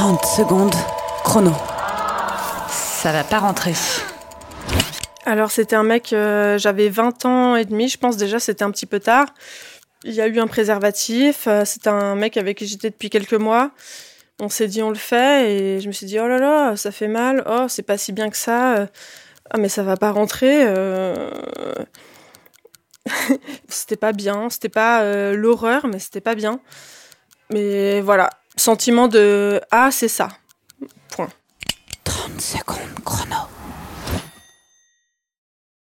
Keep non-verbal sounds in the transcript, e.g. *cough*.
30 secondes, chrono. Ça va pas rentrer. Alors c'était un mec, euh, j'avais 20 ans et demi, je pense déjà, c'était un petit peu tard. Il y a eu un préservatif, euh, c'est un mec avec qui j'étais depuis quelques mois. On s'est dit on le fait et je me suis dit oh là là, ça fait mal, oh c'est pas si bien que ça, euh, ah mais ça va pas rentrer. euh. *laughs* c'était pas bien, c'était pas euh, l'horreur, mais c'était pas bien. Mais voilà, sentiment de ah c'est ça. Point. 30 secondes.